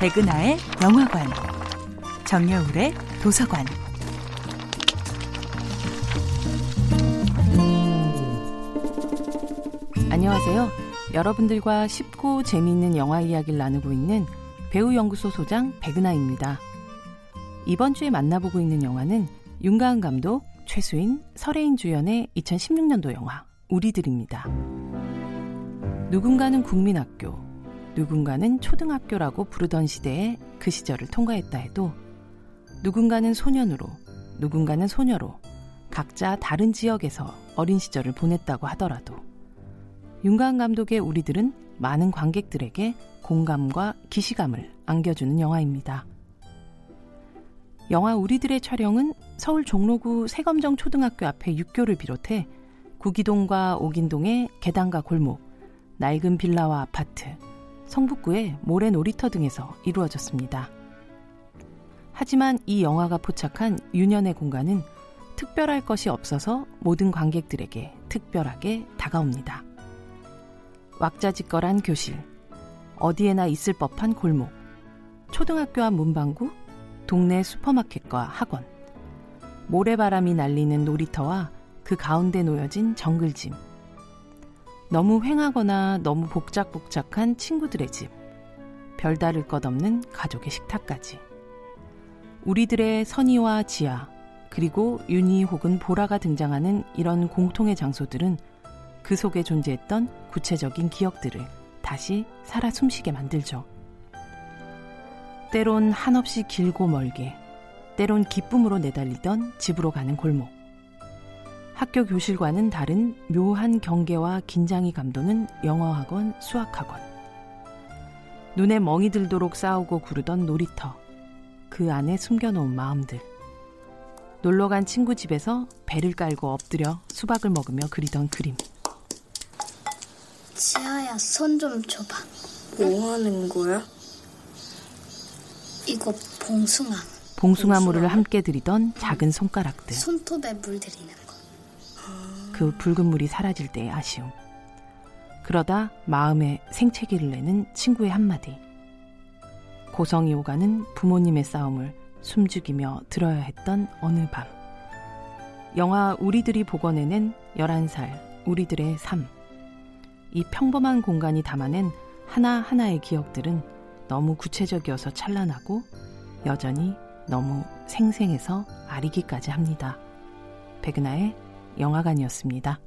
백은하의 영화관, 정여울의 도서관. 안녕하세요. 여러분들과 쉽고 재미있는 영화 이야기를 나누고 있는 배우연구소 소장 백은하입니다. 이번 주에 만나보고 있는 영화는 윤가은 감독, 최수인, 설혜인 주연의 2016년도 영화 우리들입니다. 누군가는 국민학교, 누군가는 초등학교라고 부르던 시대에 그 시절을 통과했다 해도 누군가는 소년으로, 누군가는 소녀로 각자 다른 지역에서 어린 시절을 보냈다고 하더라도 윤가은 감독의 우리들은 많은 관객들에게 공감과 기시감을 안겨주는 영화입니다. 영화 우리들의 촬영은 서울 종로구 세검정 초등학교 앞에 육교를 비롯해 구기동과 오긴동의 계단과 골목, 낡은 빌라와 아파트, 성북구의 모래 놀이터 등에서 이루어졌습니다. 하지만 이 영화가 포착한 유년의 공간은 특별할 것이 없어서 모든 관객들에게 특별하게 다가옵니다. 왁자지껄한 교실, 어디에나 있을 법한 골목, 초등학교 앞 문방구, 동네 슈퍼마켓과 학원, 모래바람이 날리는 놀이터와 그 가운데 놓여진 정글짐, 너무 횡하거나 너무 복작복작한 친구들의 집, 별다를 것 없는 가족의 식탁까지. 우리들의 선의와 지하, 그리고 윤희 혹은 보라가 등장하는 이런 공통의 장소들은 그 속에 존재했던 구체적인 기억들을 다시 살아 숨쉬게 만들죠. 때론 한없이 길고 멀게, 때론 기쁨으로 내달리던 집으로 가는 골목. 학교 교실과는 다른 묘한 경계와 긴장이 감도는 영어학원, 수학학원. 눈에 멍이 들도록 싸우고 구르던 놀이터. 그 안에 숨겨놓은 마음들. 놀러간 친구 집에서 배를 깔고 엎드려 수박을 먹으며 그리던 그림. 지아야, 손 좀 줘봐. 뭐 하는 거야? 이거 봉숭아. 봉숭아물을 함께 들이던 작은 손가락들. 손톱에 물 들이는 거. 그 붉은 물이 사라질 때의 아쉬움. 그러다 마음에 생채기를 내는 친구의 한마디. 고성이 오가는 부모님의 싸움을 숨죽이며 들어야 했던 어느 밤. 영화 우리들이 복원해낸 11살 우리들의 삶. 이 평범한 공간이 담아낸 하나하나의 기억들은 너무 구체적이어서 찬란하고 여전히 너무 생생해서 아리기까지 합니다. 백은하의 영화관이었습니다.